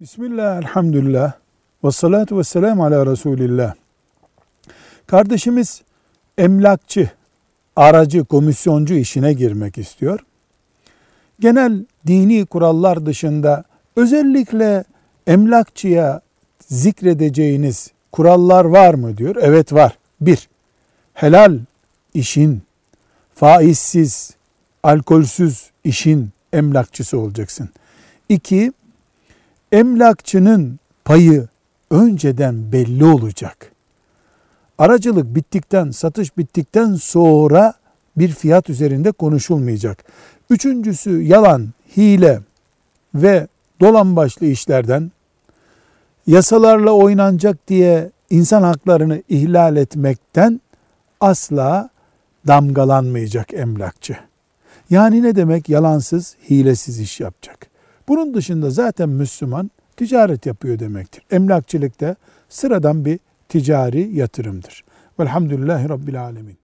Bismillah, elhamdülillah, ve salatu ve selamu ala Resulillah. Kardeşimiz emlakçı, aracı, komisyoncu işine girmek istiyor. Genel dini kurallar dışında özellikle emlakçıya zikredeceğiniz kurallar var mı diyor. Evet var. Bir, helal işin, faizsiz, alkolsüz işin emlakçısı olacaksın. İki, emlakçının payı önceden belli olacak. Aracılık bittikten, satış bittikten sonra bir fiyat üzerinde konuşulmayacak. Üçüncüsü yalan, hile ve dolan başlı işlerden yasalarla oynanacak diye insan haklarını ihlal etmekten asla damgalanmayacak emlakçı. Yani ne demek? Yalansız, hilesiz iş yapacak. Bunun dışında zaten Müslüman ticaret yapıyor demektir. Emlakçılık da sıradan bir ticari yatırımdır. Velhamdülillahi Rabbil Alemin.